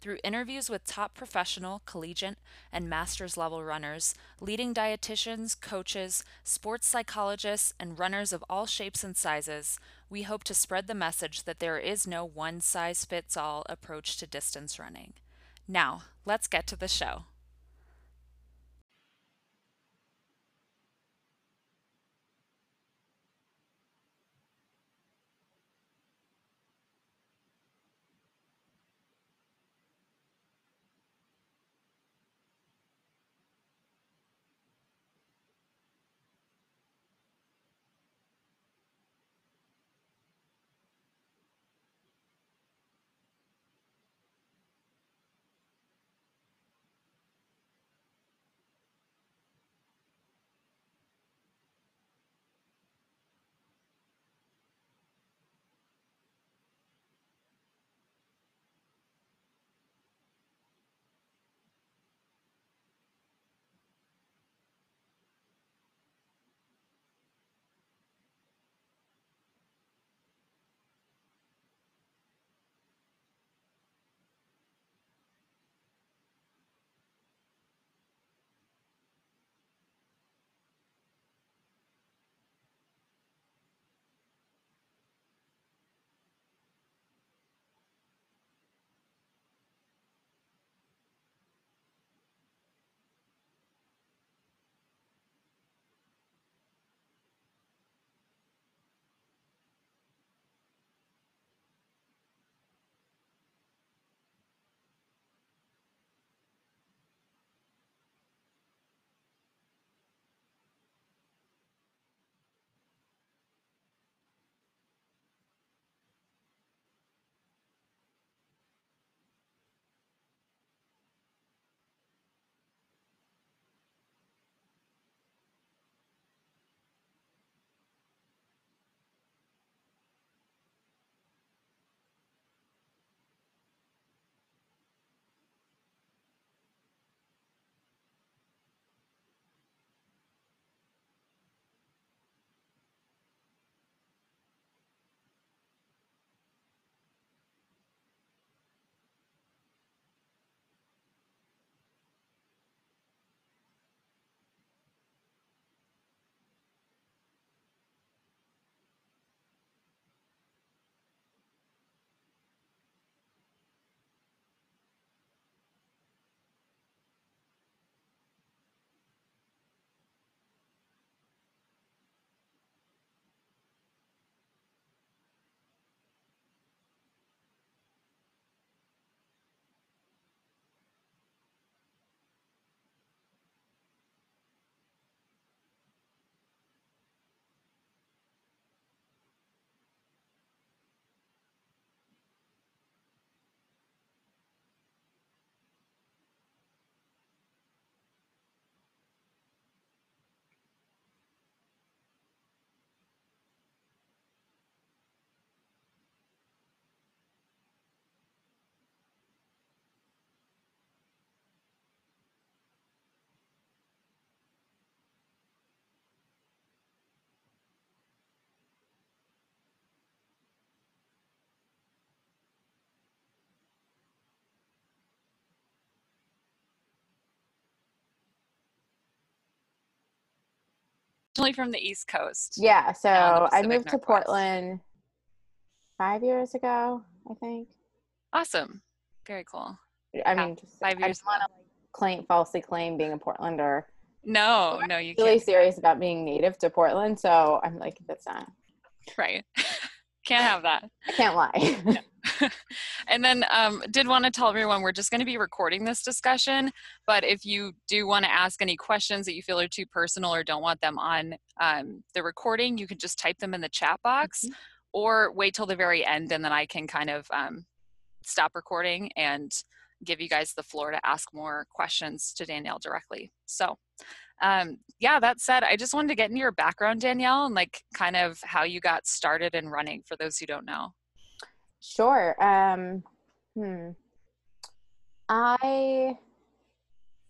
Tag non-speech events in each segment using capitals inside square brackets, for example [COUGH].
Through interviews with top professional, collegiate, and master's level runners, leading dietitians, coaches, sports psychologists, and runners of all shapes and sizes, we hope to spread the message that there is no one size fits all approach to distance running. Now, let's get to the show. Originally from the East Coast. Yeah, so I moved Northwest. to Portland five years ago, I think. Awesome. Very cool. I mean, just, five years. I want to like claim falsely claim being a Portlander. No, no, you really can't. serious about being native to Portland, so I'm like, that's not right. [LAUGHS] can't have that. I can't lie. [LAUGHS] [LAUGHS] and then um, did want to tell everyone we're just going to be recording this discussion but if you do want to ask any questions that you feel are too personal or don't want them on um, the recording you can just type them in the chat box mm-hmm. or wait till the very end and then i can kind of um, stop recording and give you guys the floor to ask more questions to danielle directly so um, yeah that said i just wanted to get into your background danielle and like kind of how you got started in running for those who don't know Sure. Um, Hmm. I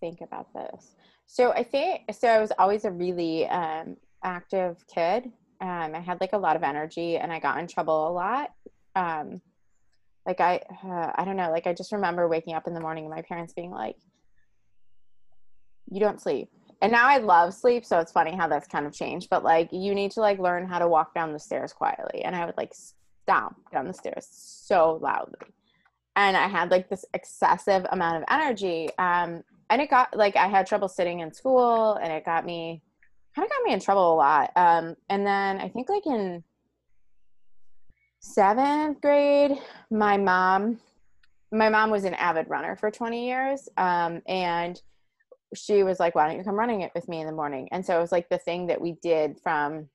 think about this. So I think so. I was always a really um, active kid. Um, I had like a lot of energy, and I got in trouble a lot. Um, like I, uh, I don't know. Like I just remember waking up in the morning and my parents being like, "You don't sleep." And now I love sleep, so it's funny how that's kind of changed. But like, you need to like learn how to walk down the stairs quietly, and I would like stomp down the stairs so loudly and I had like this excessive amount of energy. Um, and it got like I had trouble sitting in school, and it got me kind of got me in trouble a lot. Um, and then I think like in seventh grade, my mom, my mom was an avid runner for 20 years, um, and she was like, "Why don't you come running it with me in the morning?" And so it was like the thing that we did from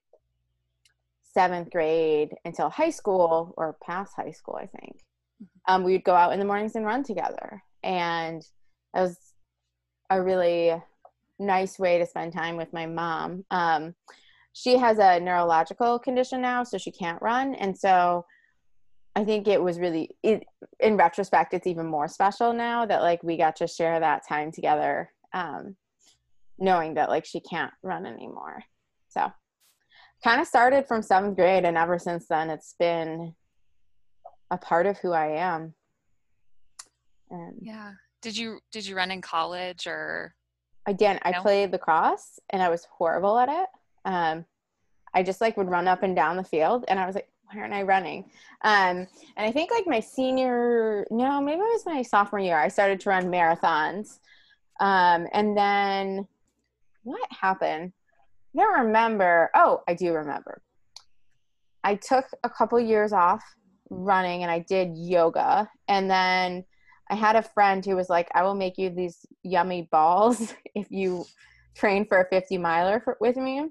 seventh grade until high school or past high school, I think um, we would go out in the mornings and run together. And it was a really nice way to spend time with my mom. Um, she has a neurological condition now, so she can't run. And so I think it was really, it, in retrospect, it's even more special now that like we got to share that time together, um, knowing that like she can't run anymore. So kind of started from seventh grade, and ever since then, it's been a part of who I am. And yeah. Did you did you run in college or? I didn't. I played lacrosse and I was horrible at it. Um, I just like would run up and down the field, and I was like, why aren't I running? Um, and I think like my senior, no, maybe it was my sophomore year. I started to run marathons, um, and then what happened? I don't remember. Oh, I do remember. I took a couple years off running and I did yoga. And then I had a friend who was like, I will make you these yummy balls [LAUGHS] if you train for a 50 miler for, with me.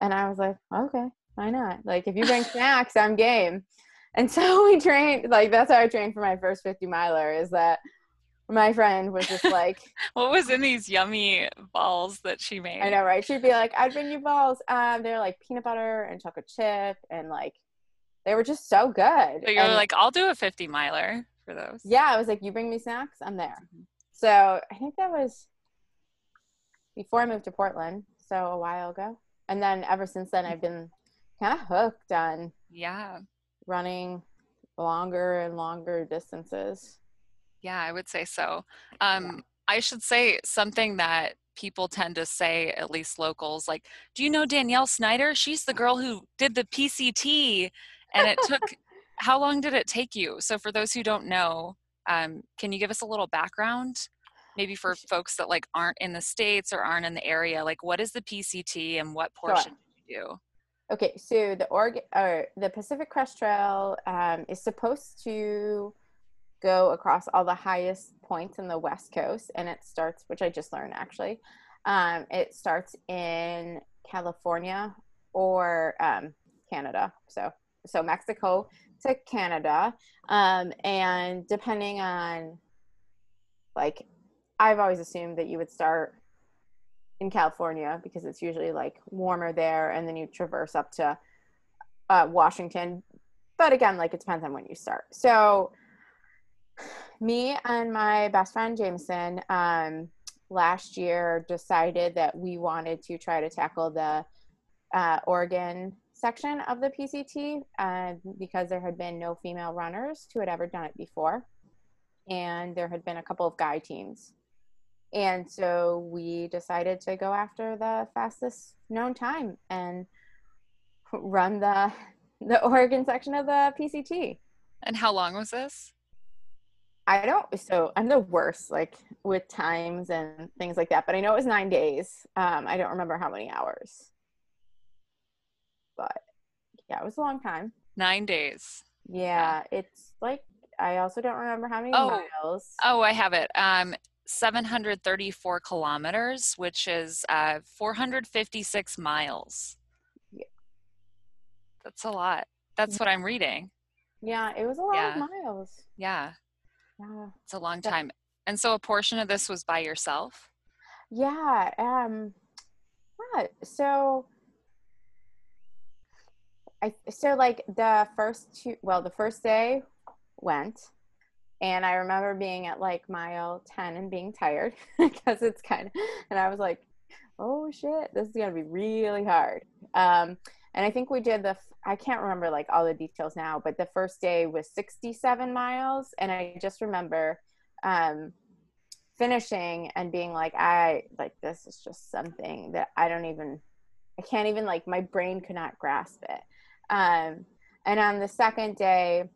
And I was like, okay, why not? Like, if you bring [LAUGHS] snacks, I'm game. And so [LAUGHS] we trained, like, that's how I trained for my first 50 miler is that my friend was just like [LAUGHS] what was in these yummy balls that she made i know right she'd be like i'd bring you balls um they're like peanut butter and chocolate chip and like they were just so good. So you're like, I'll do a 50 miler for those. Yeah, I was like, you bring me snacks, I'm there. Mm-hmm. So I think that was before I moved to Portland, so a while ago. And then ever since then, I've been kind of hooked on yeah running longer and longer distances. Yeah, I would say so. Um. I should say something that people tend to say, at least locals, like, do you know Danielle Snyder? She's the girl who did the PCT and it took [LAUGHS] how long did it take you so for those who don't know um, can you give us a little background maybe for folks that like aren't in the states or aren't in the area like what is the pct and what portion sure. did you do okay so the Oregon or the pacific crest trail um, is supposed to go across all the highest points in the west coast and it starts which i just learned actually um, it starts in california or um, canada so so Mexico to Canada. Um, and depending on, like, I've always assumed that you would start in California because it's usually like warmer there, and then you traverse up to uh, Washington. But again, like, it depends on when you start. So, me and my best friend Jameson um, last year decided that we wanted to try to tackle the uh, Oregon section of the PCT uh, because there had been no female runners who had ever done it before. And there had been a couple of guy teams. And so we decided to go after the fastest known time and run the [LAUGHS] the Oregon section of the PCT. And how long was this? I don't so I'm the worst like with times and things like that, but I know it was nine days. Um, I don't remember how many hours but yeah, it was a long time. Nine days. Yeah, yeah. it's like I also don't remember how many oh, miles. Oh, I have it. Um, 734 kilometers, which is uh, 456 miles. Yeah. That's a lot. That's what I'm reading. Yeah, it was a lot yeah. of miles. Yeah. Yeah. It's a long time. And so a portion of this was by yourself? Yeah. Um yeah. So I so like the first two well the first day went And I remember being at like mile 10 and being tired [LAUGHS] because it's kind of, and I was like, oh shit, this is going to be really hard. Um, and I think we did the, I can't remember like all the details now, but the first day was 67 miles. And I just remember um, finishing and being like, I, like, this is just something that I don't even, I can't even, like, my brain could not grasp it. Um, and on the second day,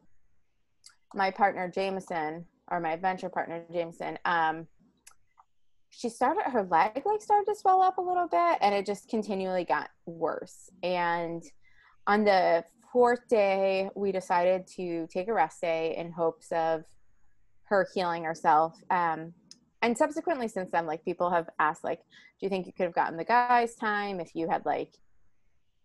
my partner Jameson, or my adventure partner Jameson, um, she started her leg like started to swell up a little bit, and it just continually got worse. And on the fourth day, we decided to take a rest day in hopes of her healing herself. Um, and subsequently, since then, like people have asked, like, do you think you could have gotten the guys time if you had like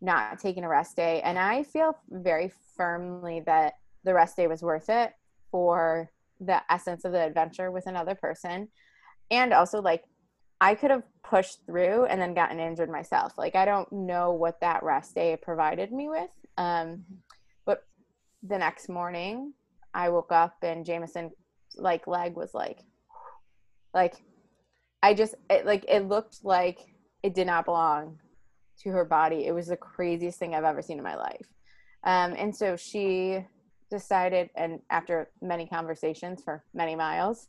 not taken a rest day? And I feel very firmly that the rest day was worth it for the essence of the adventure with another person and also like i could have pushed through and then gotten injured myself. Like i don't know what that rest day provided me with um but the next morning i woke up and jameson like leg was like like i just it, like it looked like it did not belong to her body. It was the craziest thing i've ever seen in my life. Um and so she decided, and after many conversations for many miles,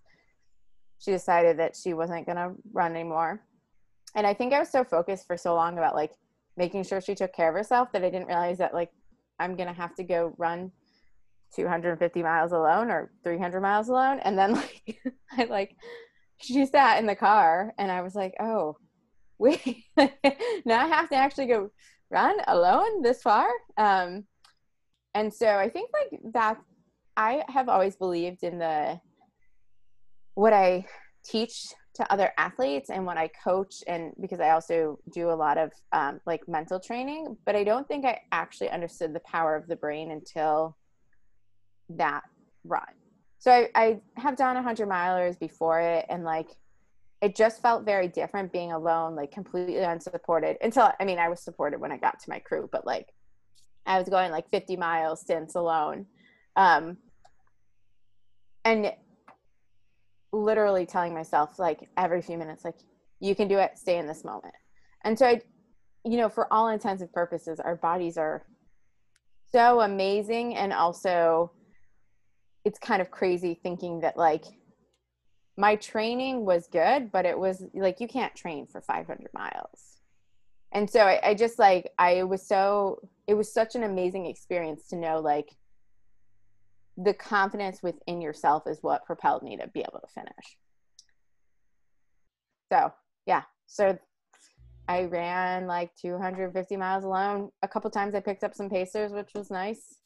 she decided that she wasn't going to run anymore. And I think I was so focused for so long about like making sure she took care of herself that I didn't realize that like I'm going to have to go run 250 miles alone or 300 miles alone. And then [LAUGHS] like, I like, she sat in the car and I was like, oh, wait, [LAUGHS] now I have to actually go run alone this far. Um, and so i think like that i have always believed in the what i teach to other athletes and what i coach and because i also do a lot of um, like mental training but i don't think i actually understood the power of the brain until that run so i, I have done 100 milers before it and like it just felt very different being alone like completely unsupported until i mean i was supported when i got to my crew but like I was going like 50 miles stints alone. Um, and literally telling myself like every few minutes, like, you can do it, stay in this moment. And so I, you know, for all intents and purposes, our bodies are so amazing. And also it's kind of crazy thinking that like my training was good, but it was like, you can't train for 500 miles and so I, I just like i was so it was such an amazing experience to know like the confidence within yourself is what propelled me to be able to finish. So yeah. So i ran like 250 miles alone. A couple times i picked up some pacers which was nice.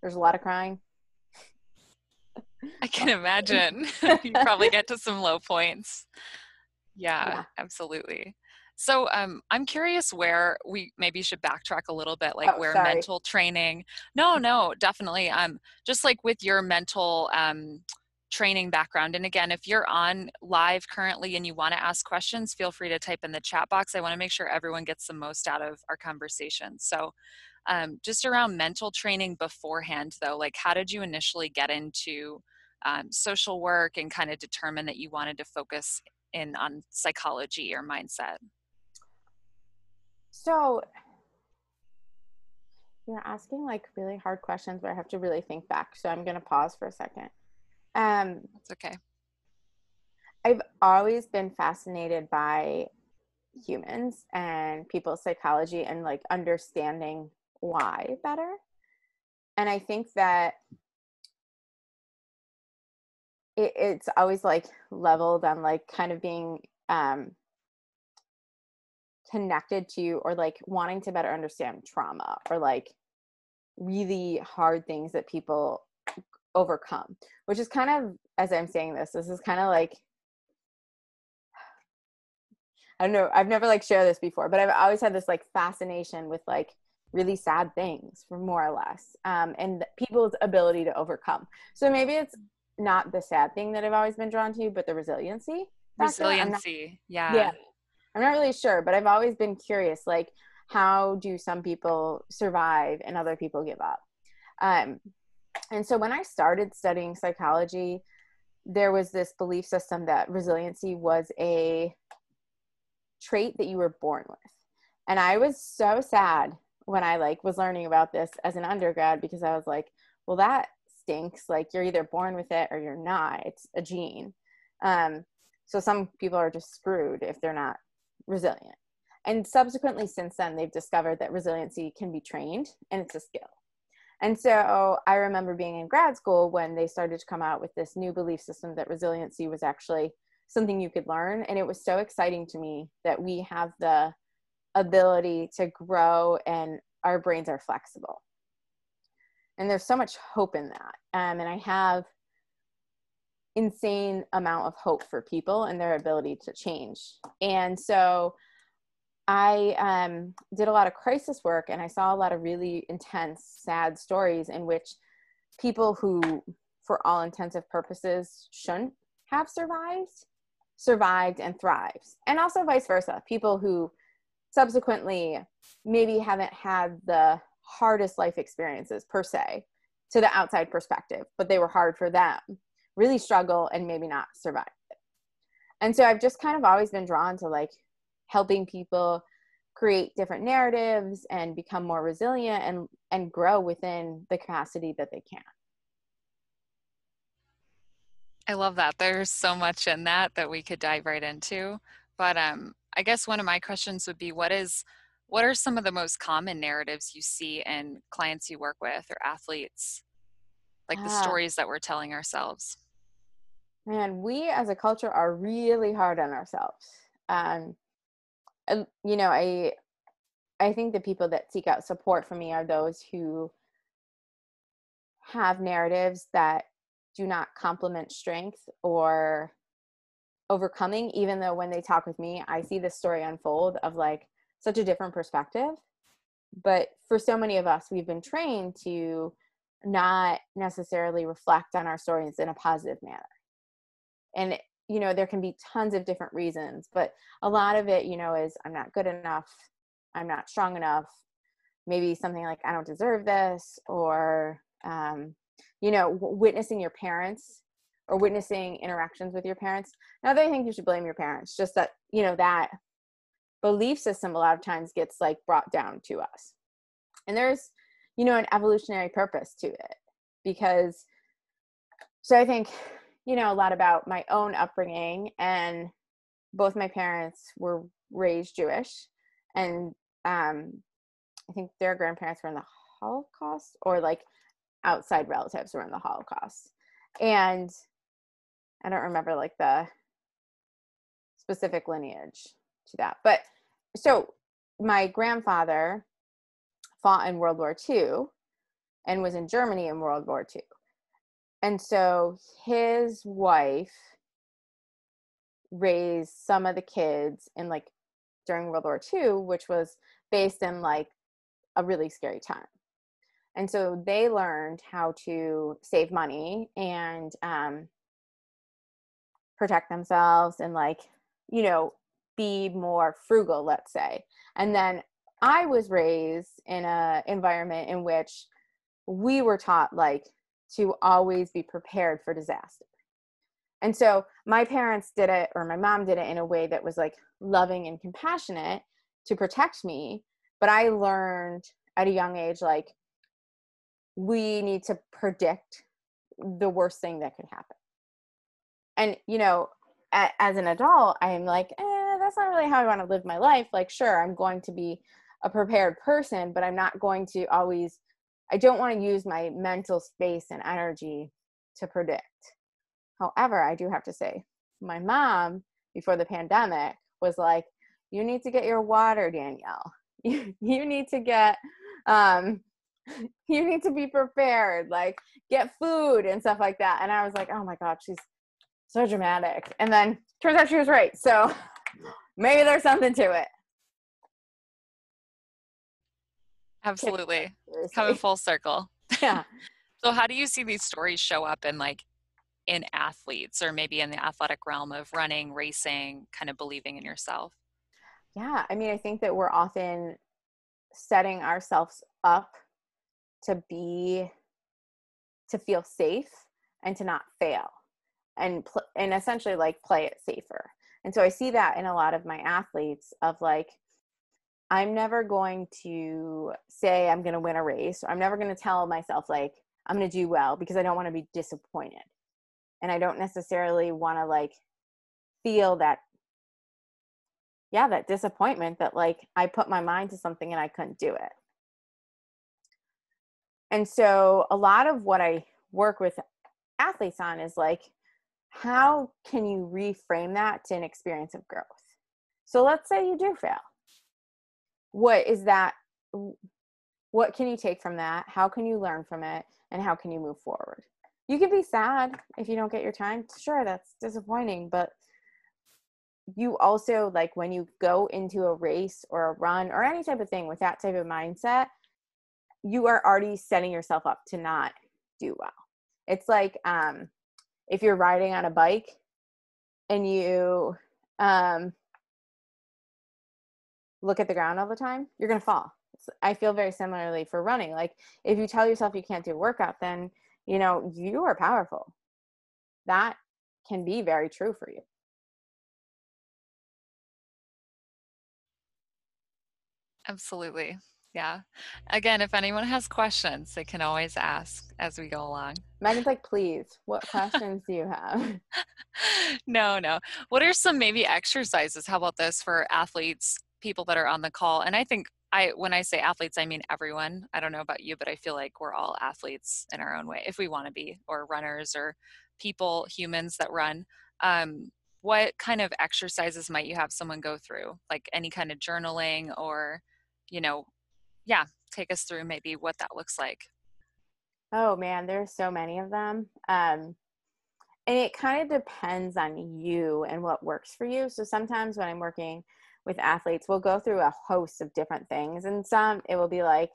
There's a lot of crying. I can imagine. [LAUGHS] [LAUGHS] You probably get to some low points. Yeah, yeah. absolutely so um, I'm curious where we maybe should backtrack a little bit, like oh, where sorry. mental training. No, no, definitely. Um, just like with your mental um, training background. And again, if you're on live currently and you want to ask questions, feel free to type in the chat box. I want to make sure everyone gets the most out of our conversation. So um, just around mental training beforehand, though, like how did you initially get into um, social work and kind of determine that you wanted to focus in on psychology or mindset? So you're asking like really hard questions where I have to really think back. So I'm going to pause for a second. Um, That's okay. I've always been fascinated by humans and people's psychology and like understanding why better. And I think that it, it's always like leveled on like kind of being um, connected to or like wanting to better understand trauma or like really hard things that people overcome which is kind of as i'm saying this this is kind of like i don't know i've never like shared this before but i've always had this like fascination with like really sad things for more or less um, and people's ability to overcome. So maybe it's not the sad thing that i've always been drawn to but the resiliency resiliency not, yeah. Yeah I'm not really sure, but I've always been curious like how do some people survive and other people give up? Um, and so when I started studying psychology, there was this belief system that resiliency was a trait that you were born with. And I was so sad when I like was learning about this as an undergrad because I was like, well that stinks. Like you're either born with it or you're not. It's a gene. Um, so some people are just screwed if they're not resilient. And subsequently, since then, they've discovered that resiliency can be trained and it's a skill. And so I remember being in grad school when they started to come out with this new belief system that resiliency was actually something you could learn. And it was so exciting to me that we have the ability to grow and our brains are flexible. And there's so much hope in that. Um, and I have insane amount of hope for people and their ability to change. And so I um, did a lot of crisis work and I saw a lot of really intense, sad stories in which people who, for all intensive purposes, shouldn't have survived, survived and thrived. And also vice versa. People who subsequently maybe haven't had the hardest life experiences per se to the outside perspective, but they were hard for them really struggle and maybe not survive it. And so I've just kind of always been drawn to like helping people create different narratives and become more resilient and and grow within the capacity that they can. I love that. There's so much in that that we could dive right into. But um I guess one of my questions would be what is what are some of the most common narratives you see in clients you work with or athletes? Like the stories that we're telling ourselves man we as a culture are really hard on ourselves. Um and, you know i i think the people that seek out support from me are those who have narratives that do not complement strength or overcoming even though when they talk with me i see the story unfold of like such a different perspective. But for so many of us we've been trained to not necessarily reflect on our stories in a positive manner and you know there can be tons of different reasons but a lot of it you know is i'm not good enough i'm not strong enough maybe something like i don't deserve this or um, you know w- witnessing your parents or witnessing interactions with your parents now they think you should blame your parents just that you know that belief system a lot of times gets like brought down to us. And there's you know an evolutionary purpose to it because so i think you know a lot about my own upbringing and both my parents were raised jewish and um i think their grandparents were in the holocaust or like outside relatives were in the holocaust. And i don't remember like the specific lineage to that but so my grandfather fought in world war ii and was in germany in world war ii and so his wife raised some of the kids in like during World War II, which was based in like a really scary time. And so they learned how to save money and um, protect themselves and like, you know, be more frugal, let's say. And then I was raised in a environment in which we were taught like to always be prepared for disaster. And so my parents did it, or my mom did it in a way that was like loving and compassionate to protect me. But I learned at a young age, like, we need to predict the worst thing that could happen. And, you know, as an adult, I'm like, eh, that's not really how I want to live my life. Like, sure, I'm going to be a prepared person, but I'm not going to always I don't want to use my mental space and energy to predict. However, I do have to say, my mom before the pandemic was like, you need to get your water, Danielle. [LAUGHS] You, need to get, um, [LAUGHS] you need to be prepared, like get food and stuff like that. And I was like, oh my God, she's so dramatic. And then turns out she was right. So [LAUGHS] maybe there's something to it. Absolutely. Coming full circle. [LAUGHS] [LAUGHS] Yeah. so how do you see these stories show up in like in athletes or maybe in the athletic realm of running, racing, kind of believing in yourself? Yeah, I mean, I think that we're often setting ourselves up to be to feel safe and to not fail and pl- and essentially like play it safer and so i see that in a lot of my athletes of like i'm never going to say i'm going to win a race. I'm never going to tell myself like i'm going to do well because i don't want to be disappointed. And i don't necessarily want to like feel that yeah that disappointment that like i put my mind to something and i couldn't do it. And so a lot of what i work with athletes on is like how can you reframe that to an experience of growth? So let's say you do fail what is that what can you take from that? How can you learn from it? And how can you move forward? You can be sad if you don't get your time. Sure that's disappointing but you also like when you go into a race or a run or any type of thing with that type of mindset you are already setting yourself up to not do well. It's like um if you're riding on a bike and you um look at the ground all the time you're going to fall i feel very similarly for running like if you tell yourself you can't do a workout then you know you are powerful that can be very true for you Absolutely. Yeah. Again, if anyone has questions, they can always ask as we go along. Megan's like, please, what [LAUGHS] questions do you have? [LAUGHS] no, no. What are some maybe exercises? How about this for athletes, people that are on the call? And I think I when I say athletes, I mean everyone. I don't know about you, but I feel like we're all athletes in our own way, if we want to be, or runners or people, humans that run. Um, what kind of exercises might you have someone go through? Like any kind of journaling or you know, yeah, take us through maybe what that looks like. Oh man, there's so many of them. Um, and it kind of depends on you and what works for you. So sometimes when I'm working with athletes, we'll go through a host of different things. And some it will be like,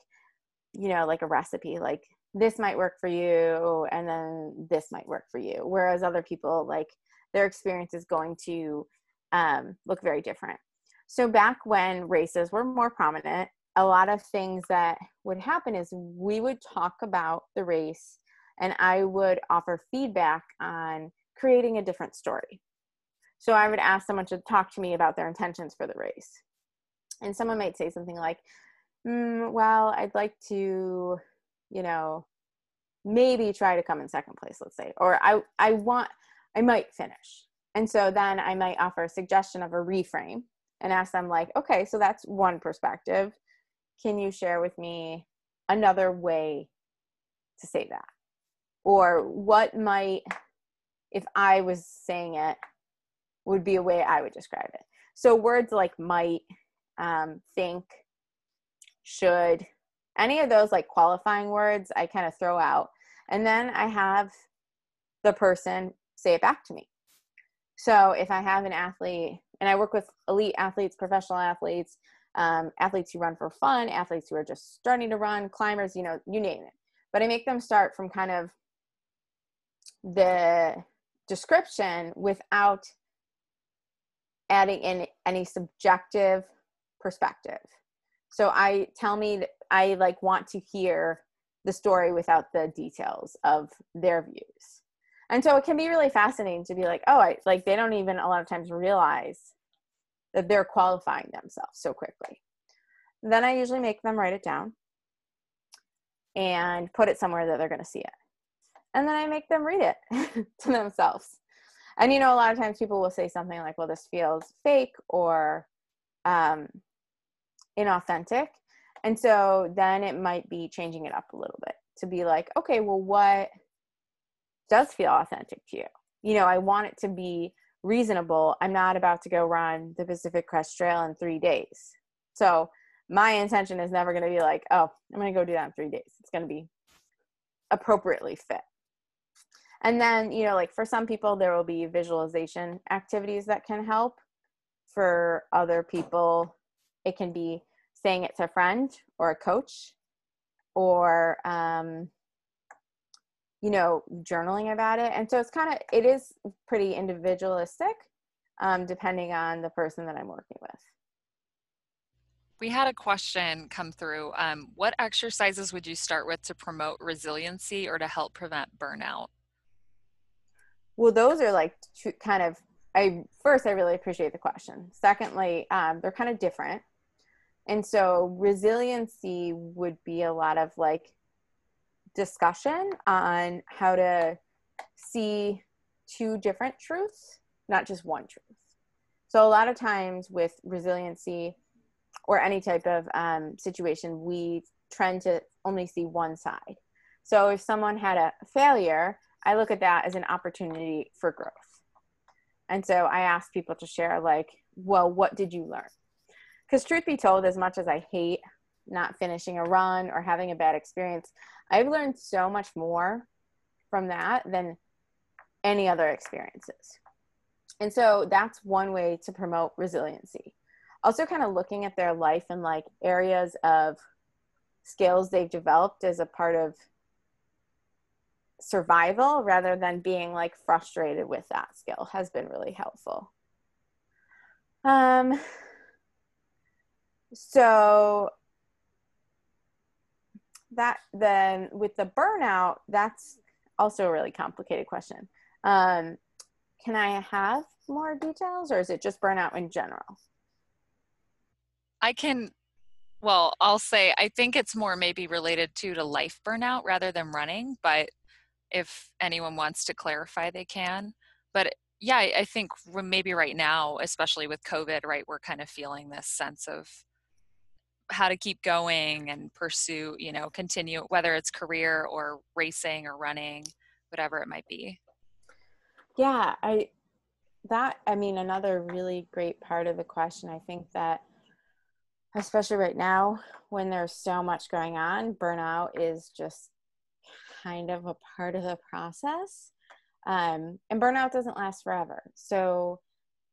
you know, like a recipe, like this might work for you, and then this might work for you. Whereas other people, like their experience is going to um, look very different. So back when races were more prominent, a lot of things that would happen is we would talk about the race and I would offer feedback on creating a different story. So I would ask someone to talk to me about their intentions for the race. And someone might say something like, mm, well, I'd like to, you know, maybe try to come in second place, let's say, or I, I want, I might finish. And so then I might offer a suggestion of a reframe and ask them like okay so that's one perspective can you share with me another way to say that or what might if i was saying it would be a way i would describe it. So words like might um, think should any of those like qualifying words i kind of throw out. And then i have the person say it back to me. So if i have an athlete and I work with elite athletes, professional athletes, um, athletes who run for fun, athletes who are just starting to run, climbers, you know, you name it. But I make them start from kind of the description without adding in any subjective perspective. So I tell me I like want to hear the story without the details of their views. And so it can be really fascinating to be like oh i like they don't even a lot of times realize that they're qualifying themselves so quickly. Then i usually make them write it down and put it somewhere that they're going to see it. And then i make them read it [LAUGHS] to themselves and you know a lot of times people will say something like well this feels fake or um, inauthentic and so then it might be changing it up a little bit to be like okay well what does feel authentic to you. You know, I want it to be reasonable. I'm not about to go run the Pacific Crest Trail in three days. So my intention is never going to be like, oh, I'm going to go do that in three days. It's going to be appropriately fit. And then, you know, like for some people, there will be visualization activities that can help. For other people, it can be saying it to a friend or a coach or um, you know journaling about it and so it's kind of it is pretty individualistic um, depending on the person that i'm working with We had a question come through. Um, what exercises would you start with to promote resiliency or to help prevent burnout? Well, those are like two, kind of. I first, I really appreciate the question. Secondly, um, they're kind of different, and so resiliency would be a lot of like discussion on how to see two different truths, not just one truth. So a lot of times with resiliency or any type of um, situation, we tend to only see one side. So if someone had a failure, I look at that as an opportunity for growth. And so I ask people to share, like, well, what did you learn? Because, truth be told, as much as I hate not finishing a run or having a bad experience, I've learned so much more from that than any other experiences. And so that's one way to promote resiliency. Also, kind of looking at their life and like areas of skills they've developed as a part of survival rather than being like frustrated with that skill has been really helpful. Um, so that then with the burnout, that's also a really complicated question. Um, can I have more details or is it just burnout in general? I can, well, I'll say I think it's more maybe related to to life burnout rather than running, but if anyone wants to clarify, they can. But yeah, I think maybe right now, especially with COVID, right, we're kind of feeling this sense of how to keep going and pursue, you know, continue, whether it's career or racing or running, whatever it might be. Yeah, I, that, I mean, another really great part of the question, I think that, especially right now when there's so much going on, burnout is just kind of a part of the process. Um, and burnout doesn't last forever. So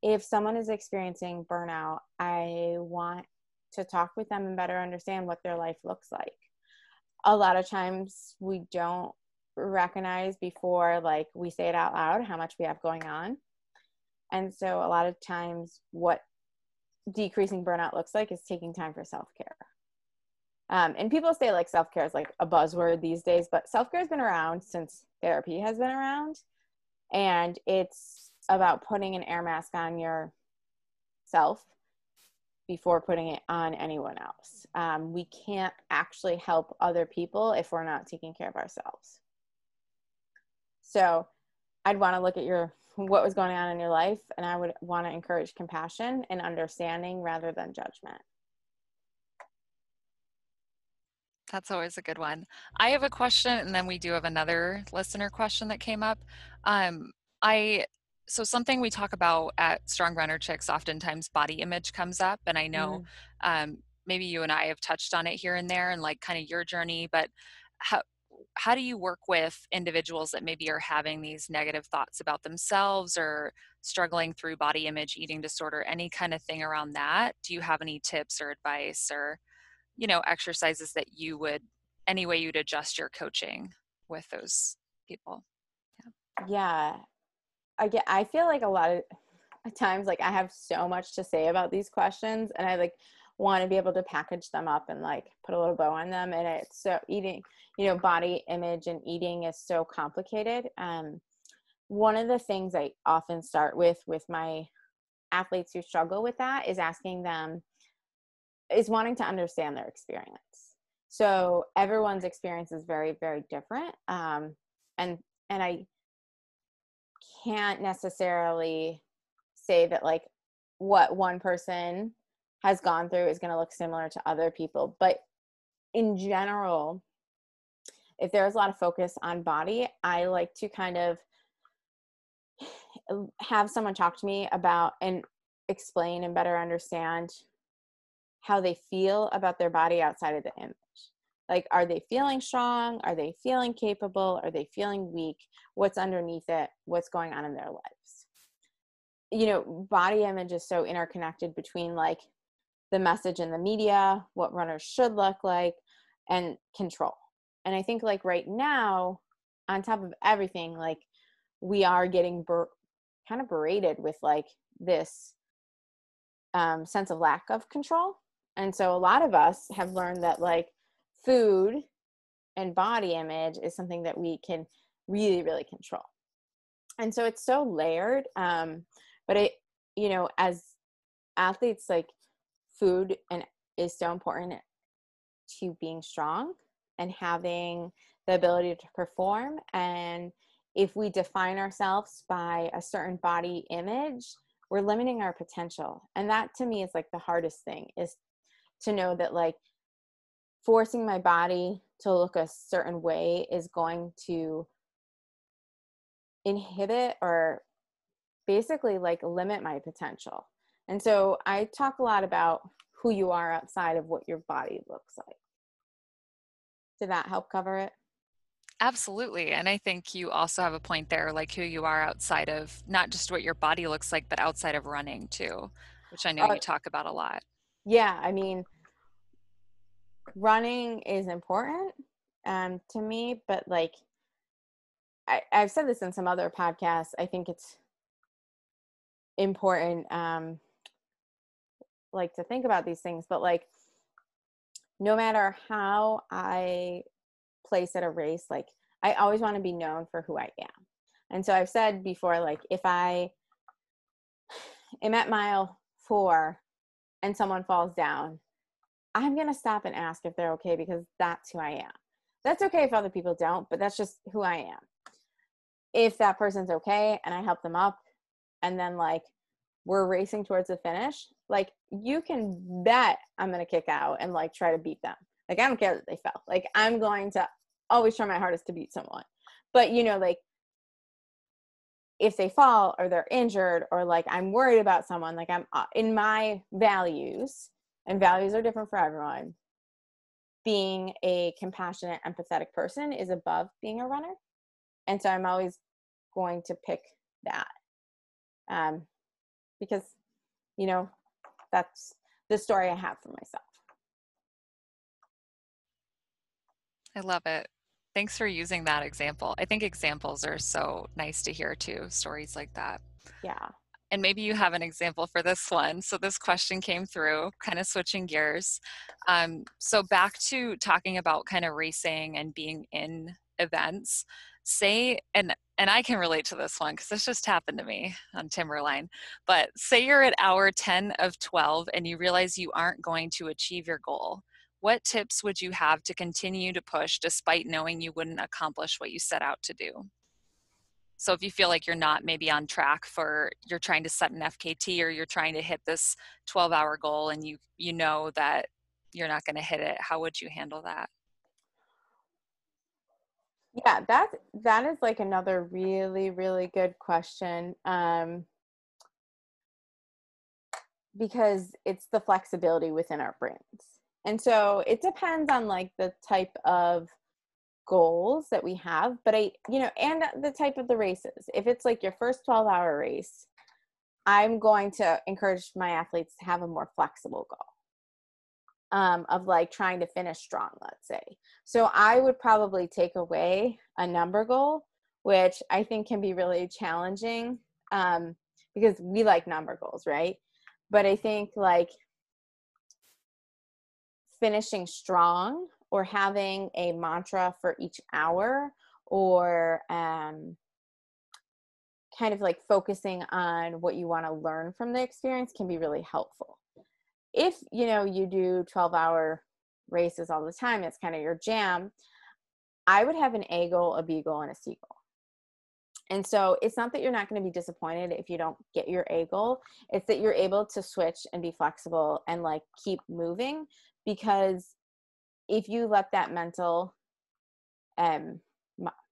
if someone is experiencing burnout, I want to talk with them and better understand what their life looks like. A lot of times we don't recognize before like we say it out loud how much we have going on. And so a lot of times what decreasing burnout looks like is taking time for self-care. Um, and people say like self care is like a buzzword these days, but self care has been around since therapy has been around. And it's about putting an air mask on yourself before putting it on anyone else. Um, we can't actually help other people if we're not taking care of ourselves. So I'd want to look at your what was going on in your life and I would want to encourage compassion and understanding rather than judgment. That's always a good one. I have a question, and then we do have another listener question that came up. Um, I so something we talk about at Strong Runner Chicks oftentimes body image comes up, and I know mm. um, maybe you and I have touched on it here and there, and like kind of your journey. But how how do you work with individuals that maybe are having these negative thoughts about themselves or struggling through body image eating disorder, any kind of thing around that? Do you have any tips or advice or you know exercises that you would any way you'd adjust your coaching with those people? Yeah. Yeah. I get i feel like a lot of [LAUGHS] times like i have so much to say about these questions and i like want to be able to package them up and like put a little bow on them and it's so eating you know body image and eating is so complicated um one of the things i often start with with my athletes who struggle with that is asking them is wanting to understand their experience. So everyone's experience is very, very different. Um, and and I can't necessarily say that like what one person has gone through is going to look similar to other people. But in general, if there's a lot of focus on body, I like to kind of have someone talk to me about and explain and better understand how they feel about their body outside of the image. Like, are they feeling strong? Are they feeling capable? Are they feeling weak? What's underneath it? What's going on in their lives? You know, body image is so interconnected between like the message in the media, what runners should look like, and control. And I think, like, right now, on top of everything, like, we are getting ber- kind of berated with like this um, sense of lack of control And so a lot of us have learned that like food and body image is something that we can really, really control. And so it's so layered. Um, but it, you know, as athletes, like food and is so important to being strong and having the ability to perform. And if we define ourselves by a certain body image, we're limiting our potential. And that to me is like the hardest thing is to know that like forcing my body to look a certain way is going to inhibit or basically like limit my potential. And so I talk a lot about who you are outside of what your body looks like. Did that help cover it? Absolutely. And I think you also have a point there, like who you are outside of not just what your body looks like, but outside of running too, which I know uh, you talk about a lot. Yeah. I mean, running is important um, to me, but like I, I've said this in some other podcasts, I think it's important um, like to think about these things, but like no matter how I place at a race, like I always want to be known for who I am. And so I've said before, like if I am at mile four and someone falls down, I'm going to stop and ask if they're okay because that's who I am. That's okay if other people don't, but that's just who I am. If that person's okay and I help them up and then like we're racing towards the finish, like you can bet I'm going to kick out and like try to beat them. Like I don't care that they fell. Like I'm going to always try my hardest to beat someone. But you know, like if they fall or they're injured or like I'm worried about someone, like I'm uh, in my values, and values are different for everyone. Being a compassionate, empathetic person is above being a runner. And so I'm always going to pick that. Um, because, you know, that's the story I have for myself. I love it. Thanks for using that example. I think examples are so nice to hear too, stories like that. Yeah. And maybe you have an example for this one. So, this question came through, kind of switching gears. Um, so, back to talking about kind of racing and being in events. Say, and and I can relate to this one because this just happened to me on Timberline. But say you're at hour 10 of 12 and you realize you aren't going to achieve your goal. What tips would you have to continue to push despite knowing you wouldn't accomplish what you set out to do? So if you feel like you're not maybe on track for you're trying to set an FKT or you're trying to hit this 12 hour goal and you you know that you're not going to hit it, how would you handle that? Yeah, that that is like another really really good question. Um because it's the flexibility within our brains and so it depends on like the type of goals that we have, but I, you know, and the type of the races. If it's like your first 12 hour race, I'm going to encourage my athletes to have a more flexible goal. Um, of like trying to finish strong, let's say. So I would probably take away a number goal, which I think can be really challenging um, because we like number goals, right? But I think like finishing strong or having a mantra for each hour or um, kind of like focusing on what you want to learn from the experience can be really helpful. If you know you do 12 hour races all the time it's kind of your jam i would have an goal a b goal and a goal and so it's not that you're not going to be disappointed if you don't get your goal it's that you're able to switch and be flexible and like keep moving because if you let that mental um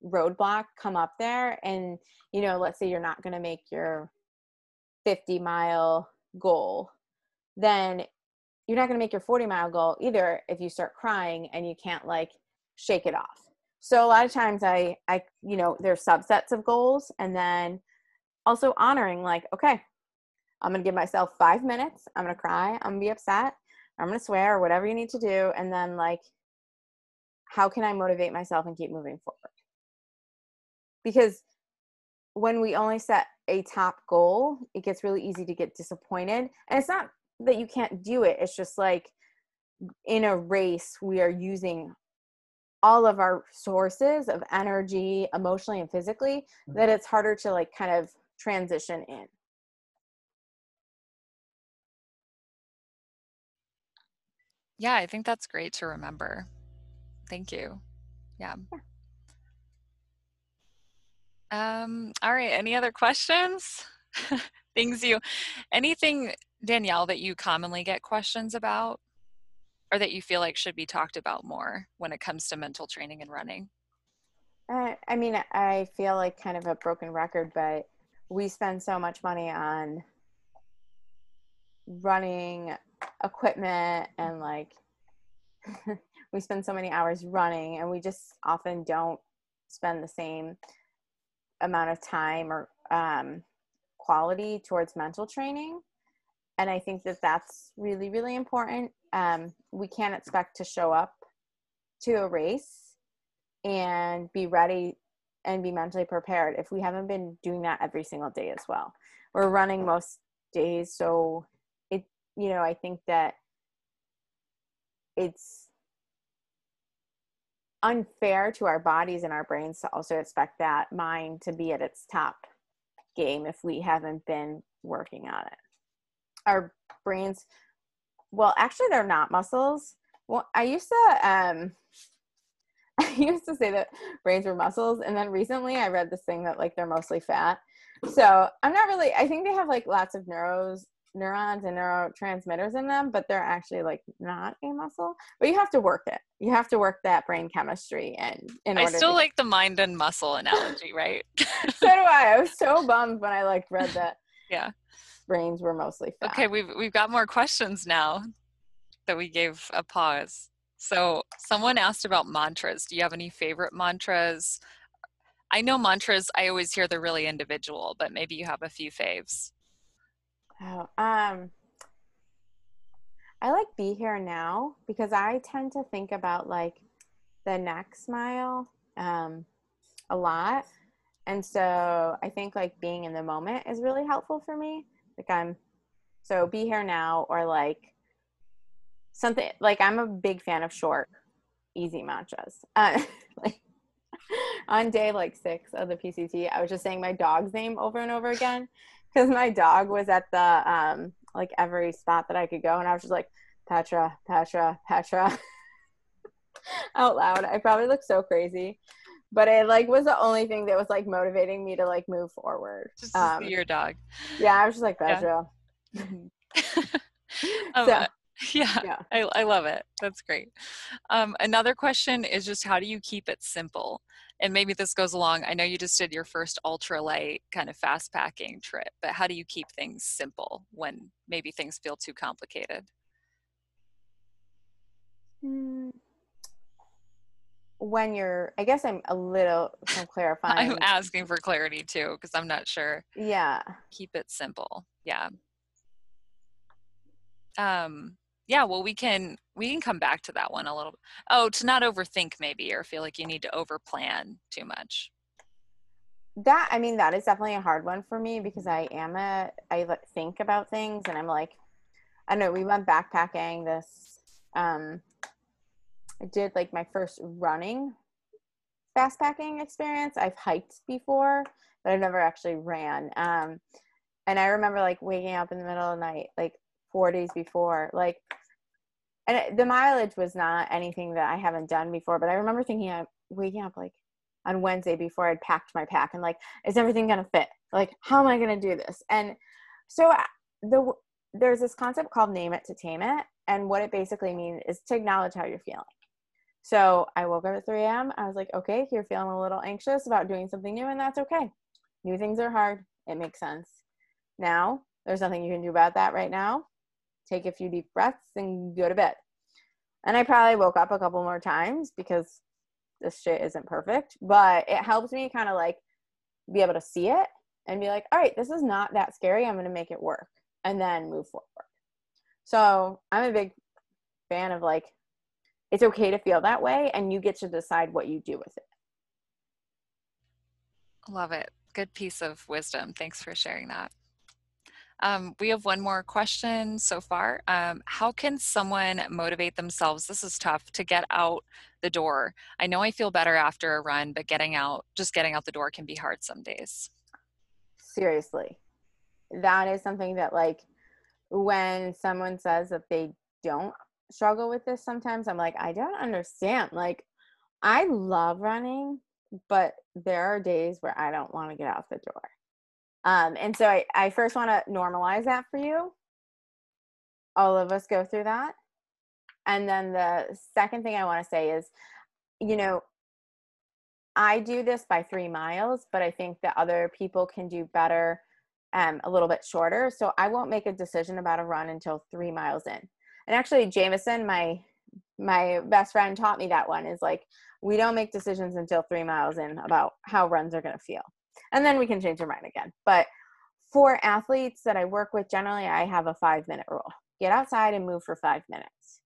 roadblock come up there and you know let's say you're not going to make your 50 mile goal then you're not going to make your 40 mile goal either if you start crying and you can't like shake it off. So a lot of times i i you know there's subsets of goals and then also honoring like okay i'm going to give myself five minutes i'm going to cry i'm going to be upset I'm going to swear or whatever you need to do. And then, like, how can I motivate myself and keep moving forward? Because when we only set a top goal, it gets really easy to get disappointed. And it's not that you can't do it, it's just like in a race we are using all of our sources of energy emotionally and physically that mm-hmm. it's harder to like kind of transition in yeah i think that's great to remember thank you yeah. Um, all right. Any other questions? [LAUGHS] Things you, anything, Danielle, that you commonly get questions about or that you feel like should be talked about more when it comes to mental training and running? Uh, I mean, I feel like kind of a broken record, but we spend so much money on running equipment and like [LAUGHS] we spend so many hours running and we just often don't spend the same amount of time or um, quality towards mental training. And i think that that's really really important. Um, we can't expect to show up to a race and be ready and be mentally prepared if we haven't been doing that every single day as well. We're running most days so you know i think that it's unfair to our bodies and our brains to also expect that mind to be at its top game if we haven't been working on it. Our brains, well, actually, they're not muscles. Well, I used to, um, [LAUGHS] I used to say that brains were muscles, and then recently I read this thing that like they're mostly fat. So I'm not really. I think they have like lots of neuros neurons and neurotransmitters in them, but they're actually like not a muscle. But you have to work it. You have to work that brain chemistry and in I still to- like the mind and muscle analogy, right? [LAUGHS] so do I. I was so bummed when I like read that. yeah. Brains were mostly fat. Okay, we've we've got more questions now that we gave a pause. So someone asked about mantras. Do you have any favorite mantras? I know mantras, I always hear they're really individual, but maybe you have a few faves. Oh, um, I like be here now because I tend to think about like the next mile um, a lot. And so I think like being in the moment is really helpful for me. Like I'm so be here now or like something like I'm a big fan of short, easy mantras. Uh, [LAUGHS] like on day like six of the PCT, I was just saying my dog's name over and over again because my dog was at the um like every spot that I could go, and I was just like Petra, Petra, Petra [LAUGHS] out loud. I probably look so crazy, but it like was the only thing that was like motivating me to like move forward. Just um, your dog. Yeah, I was just like Petra. Yeah. [LAUGHS] um, so, yeah, yeah. I, I love it. That's great. Um, another question is just how do you keep it simple? And maybe this goes along i know you just did your first ultralight kind of fast packing trip but how do you keep things simple when maybe things feel too complicated? Hmm. when you're i guess i'm a little [LAUGHS] clarifying i'm asking for clarity too because i'm not sure. Yeah. Keep it simple yeah. Um yeah well we can we can come back to that one a little oh to not overthink maybe or feel like you need to over plan too much. That i mean that is definitely a hard one for me because i am a i think about things and i'm like i know we went backpacking this um i did like my first running fast packing experience. I've hiked before but i've never actually ran um and i remember like waking up in the middle of the night like four days before like and the mileage was not anything that I haven't done before, but I remember thinking I'm waking up like on Wednesday before I'd packed my pack and like, is everything gonna fit? Like, how am I gonna do this? And so uh, the there's this concept called name it to tame it, and what it basically means is to acknowledge how you're feeling. So I woke up at 3 a.m. I was like, okay, you're feeling a little anxious about doing something new, and that's okay. New things are hard. It makes sense. Now, there's nothing you can do about that right now take a few deep breaths and go to bed. And I probably woke up a couple more times because this shit isn't perfect, but it helps me kind of like be able to see it and be like, all right, this is not that scary. I'm going to make it work and then move forward. So I'm a big fan of like, it's okay to feel that way and you get to decide what you do with it. Love it. Good piece of wisdom. Thanks for sharing that. Um, we have one more question so far. Um, how can someone motivate themselves? This is tough to get out the door. I know I feel better after a run, but getting out, just getting out the door can be hard some days. Seriously. That is something that, like, when someone says that they don't struggle with this sometimes, I'm like, I don't understand. Like, I love running, but there are days where I don't want to get out the door. Um, and so I, I first want to normalize that for you. All of us go through that. And then the second thing I want to say is, you know, I do this by three miles, but I think that other people can do better um, a little bit shorter. So I won't make a decision about a run until three miles in. And actually, Jameson, my my best friend, taught me that one. Is like we don't make decisions until three miles in about how runs are going to feel and then we can change our mind again. But for athletes that i work with generally i have a five minute rule. Get outside and move for five minutes.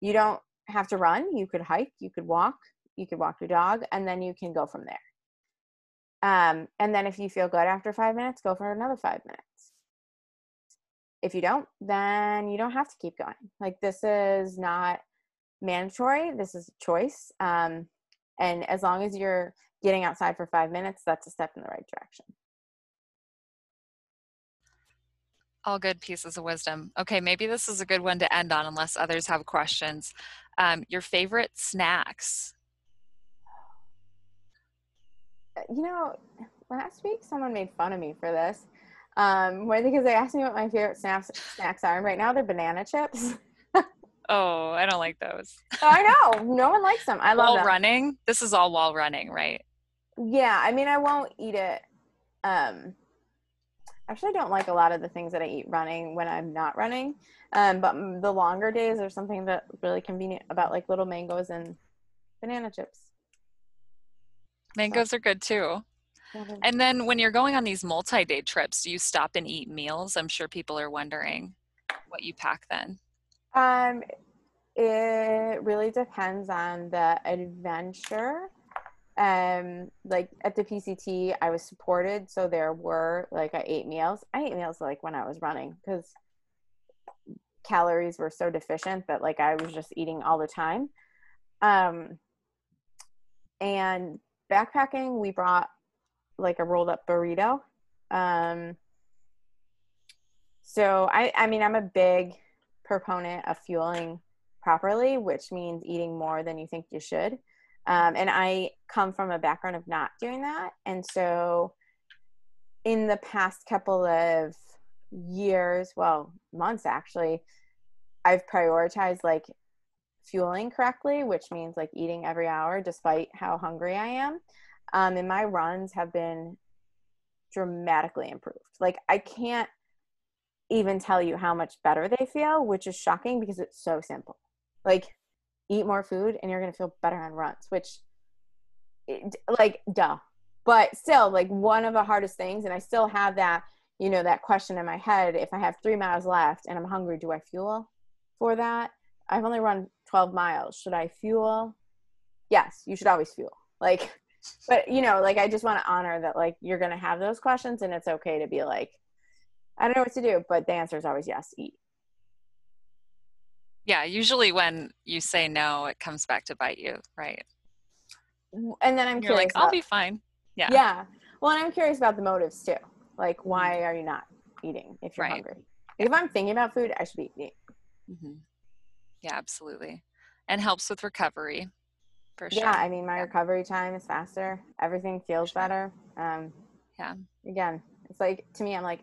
You don't have to run. You could hike. You could walk. You could walk your dog and then you can go from there. Um, and then if you feel good after five minutes go for another five minutes. If you don't then you don't have to keep going. Like this is not mandatory. This is a choice. Um, and as long as you're getting outside for five minutes, that's a step in the right direction. All good pieces of wisdom. Okay, maybe this is a good one to end on unless others have questions. Um, your favorite snacks? Uh, you know, last week someone made fun of me for this. Um, because they asked me what my favorite snacks snacks are, and right now they're banana chips. [LAUGHS] oh, I don't like those. I know. No one likes [LAUGHS] them. I love while them. running. This is all while running, right? Yeah, I mean, I won't eat it. Um, actually, I don't like a lot of the things that I eat running when I'm not running. Um, but the longer days are something that really convenient about like little mangoes and banana chips. Mangoes so. are good too. And then when you're going on these multi-day trips, do you stop and eat meals? I'm sure people are wondering what you pack then. Um, it really depends on the adventure um like at the pct i was supported so there were like i ate meals. I ate meals like when i was running because calories were so deficient that like i was just eating all the time. Um and backpacking we brought like a rolled up burrito. Um so i i mean i'm a big proponent of fueling properly which means eating more than you think you should um, and I come from a background of not doing that. And so in the past couple of years, well, months actually, I've prioritized like fueling correctly, which means like eating every hour despite how hungry I am. Um, and my runs have been dramatically improved. Like I can't even tell you how much better they feel, which is shocking because it's so simple. Like eat more food and you're going to feel better on runs which like duh. But still like one of the hardest things and i still have that you know that question in my head if i have three miles left and i'm hungry do i fuel for that? I've only run 12 miles. Should i fuel? Yes you should always fuel. Like [LAUGHS] but you know like i just want to honor that like you're to have those questions and it's okay to be like i don't know what to do but the answer is always yes eat yeah usually when you say no it comes back to bite you right? And then i'm You're curious like i'll be fine. Yeah. Yeah. Well and i'm curious about the motives too. Like mm-hmm. why are you not eating if you're right. hungry? If i'm thinking about food i should be eating. Mm-hmm. yeah absolutely. And helps with recovery for sure. Yeah i mean my yeah. recovery time is faster. Everything feels sure. better. Um yeah. again it's like to me i'm like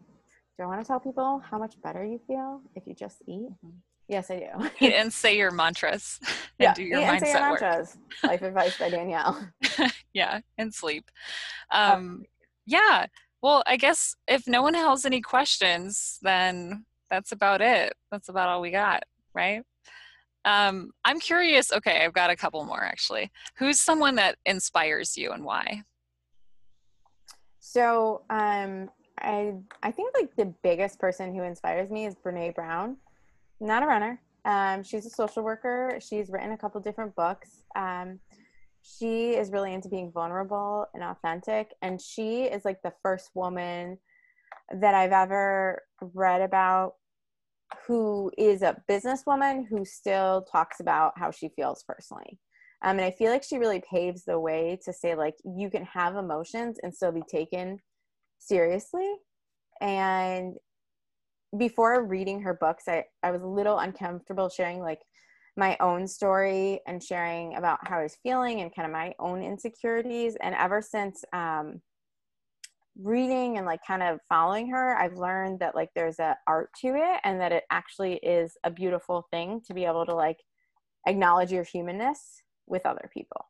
do i want to tell people how much better you feel if you just eat? Mm-hmm. Yes, I do. And [LAUGHS] say your mantras. [LAUGHS] And yeah, do your eat mindset your work. mantras. Life advice by Danielle. [LAUGHS] yeah, and sleep. Um, yeah. Well, I guess if no one has any questions, then that's about it. That's about all we got, right? Um, I'm curious. Okay, I've got a couple more actually. Who's someone that inspires you and why? So, um, I I think like the biggest person who inspires me is Brene Brown not a runner. Um, she's a social worker. She's written a couple different books. Um, she is really into being vulnerable and authentic. And she is like the first woman that I've ever read about who is a businesswoman who still talks about how she feels personally. Um, and I feel like she really paves the way to say, like, you can have emotions and still be taken seriously. And before reading her books, I, I was a little uncomfortable sharing, like, my own story and sharing about how I was feeling and kind of my own insecurities. And ever since um, reading and like kind of following her, I've learned that like there's a art to it and that it actually is a beautiful thing to be able to like acknowledge your humanness with other people.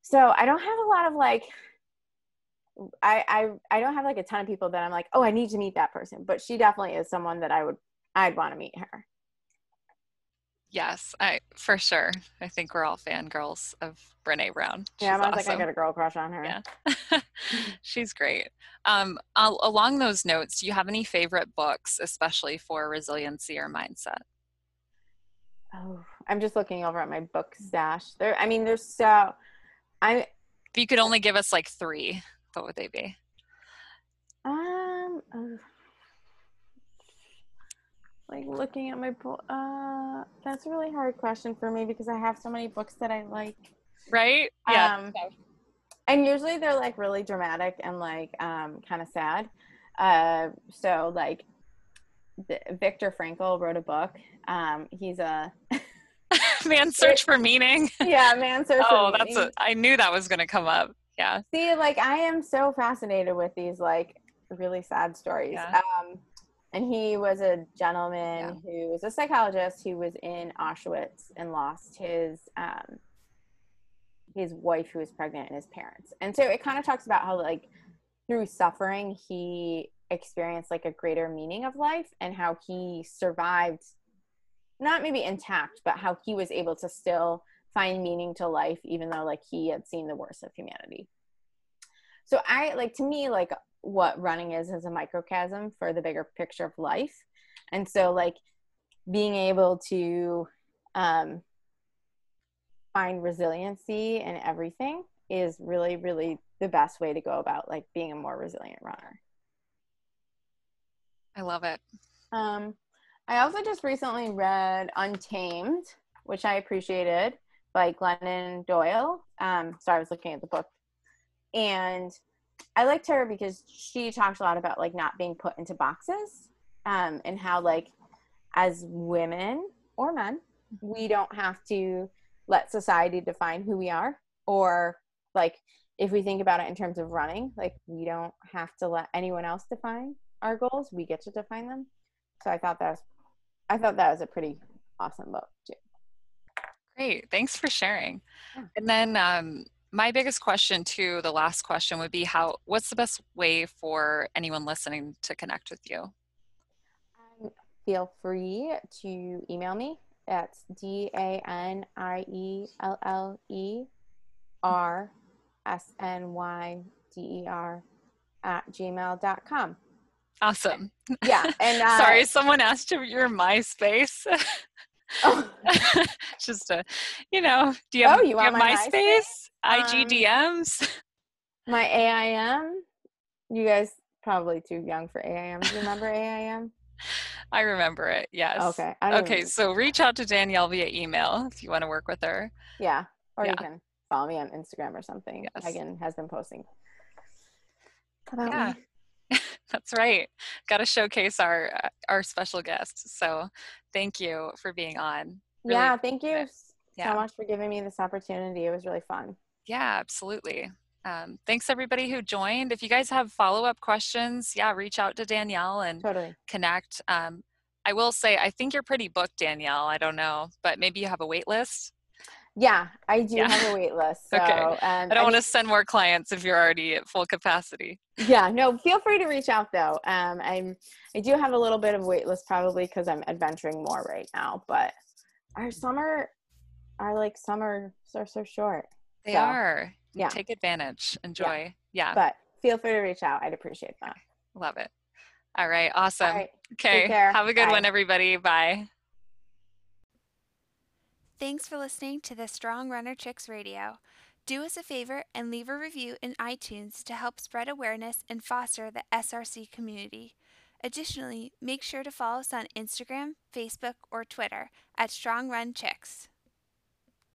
So I don't have a lot of like I, I I don't have like a ton of people that I'm like, oh, I need to meet that person. But she definitely is someone that I would I'd want to meet her. Yes, I for sure. I think we're all fangirls of Brene Brown. She's yeah, I was awesome. like, I got a girl crush on her. Yeah, [LAUGHS] she's great. Um, along those notes, do you have any favorite books, especially for resiliency or mindset? Oh, I'm just looking over at my book stash. There, I mean, there's so. I. If you could only give us like three, what would they be? Um. Uh, like looking at my book uh that's a really hard question for me because i have so many books that i like. Right? Yeah. Um, and usually they're like really dramatic and like um kind of sad. Uh so like Viktor Frankl wrote a book. Um he's a [LAUGHS] man search for meaning. Yeah man search oh that's a, i knew that was going to come up yeah see like i am so fascinated with these like really sad stories yeah. um and he was a gentleman yeah. who was a psychologist who was in Auschwitz and lost his um, his wife who was pregnant and his parents. And so it kind of talks about how like through suffering he experienced like a greater meaning of life and how he survived not maybe intact but how he was able to still find meaning to life even though like he had seen the worst of humanity. So I like to me like what running is as a microcosm for the bigger picture of life. And so like being able to um, find resiliency in everything is really really the best way to go about like being a more resilient runner. I love it. Um, i also just recently read untamed which i appreciated by glennon doyle. Um, so i was looking at the book. And I liked her because she talked a lot about like not being put into boxes um, and how like as women or men we don't have to let society define who we are or like if we think about it in terms of running like we don't have to let anyone else define our goals. We get to define them. So i thought that was i thought that was a pretty awesome book too great thanks for sharing. Yeah. and then um, my biggest question too the last question would be how what's the best way for anyone listening to connect with you? Um, feel free to email me. That's d-a-n-i-e-l-l-e-r-s-n-y-d-e-r at gmail.com awesome. Yeah and [LAUGHS] uh, sorry someone asked you your myspace [LAUGHS] Oh. [LAUGHS] Just a, you know, do you have, oh, you, you have my MySpace? MySpace? IGDMs? Um, [LAUGHS] my AIM? You guys probably too young for AIM. Do you remember AIM? [LAUGHS] I remember it. Yes. Okay. Okay. So reach out to Danielle via email if you want to work with her. Yeah. Or yeah. you can follow me on Instagram or something. Yes. Megan has been posting about yeah. me. [LAUGHS] That's right. Got to showcase our uh, our special guests. So, thank you for being on. Really yeah, thank you yeah. so much for giving me this opportunity. It was really fun. Yeah, absolutely. Um, thanks everybody who joined. If you guys have follow up questions, yeah, reach out to Danielle and totally. connect. Um, I will say, I think you're pretty booked, Danielle. I don't know, but maybe you have a wait list. Yeah, I do yeah. have a wait list. [LAUGHS] So, okay. Um, I don't want to send more clients if you're already at full capacity. Yeah, no, feel free to reach out though. Um, I'm, I do have a little bit of wait list probably because I'm adventuring more right now, but our summer, our like summers are so short. They so, are. Yeah. Take advantage. Enjoy. Yeah. yeah. But feel free to reach out. I'd appreciate that. Love it. All right. Awesome. All right. Okay. Have a good Bye. one, everybody. Bye. Thanks for listening to the Strong Runner Chicks Radio. Do us a favor and leave a review in iTunes to help spread awareness and foster the SRC community. Additionally, make sure to follow us on Instagram, Facebook, or Twitter at Strong Run Chicks.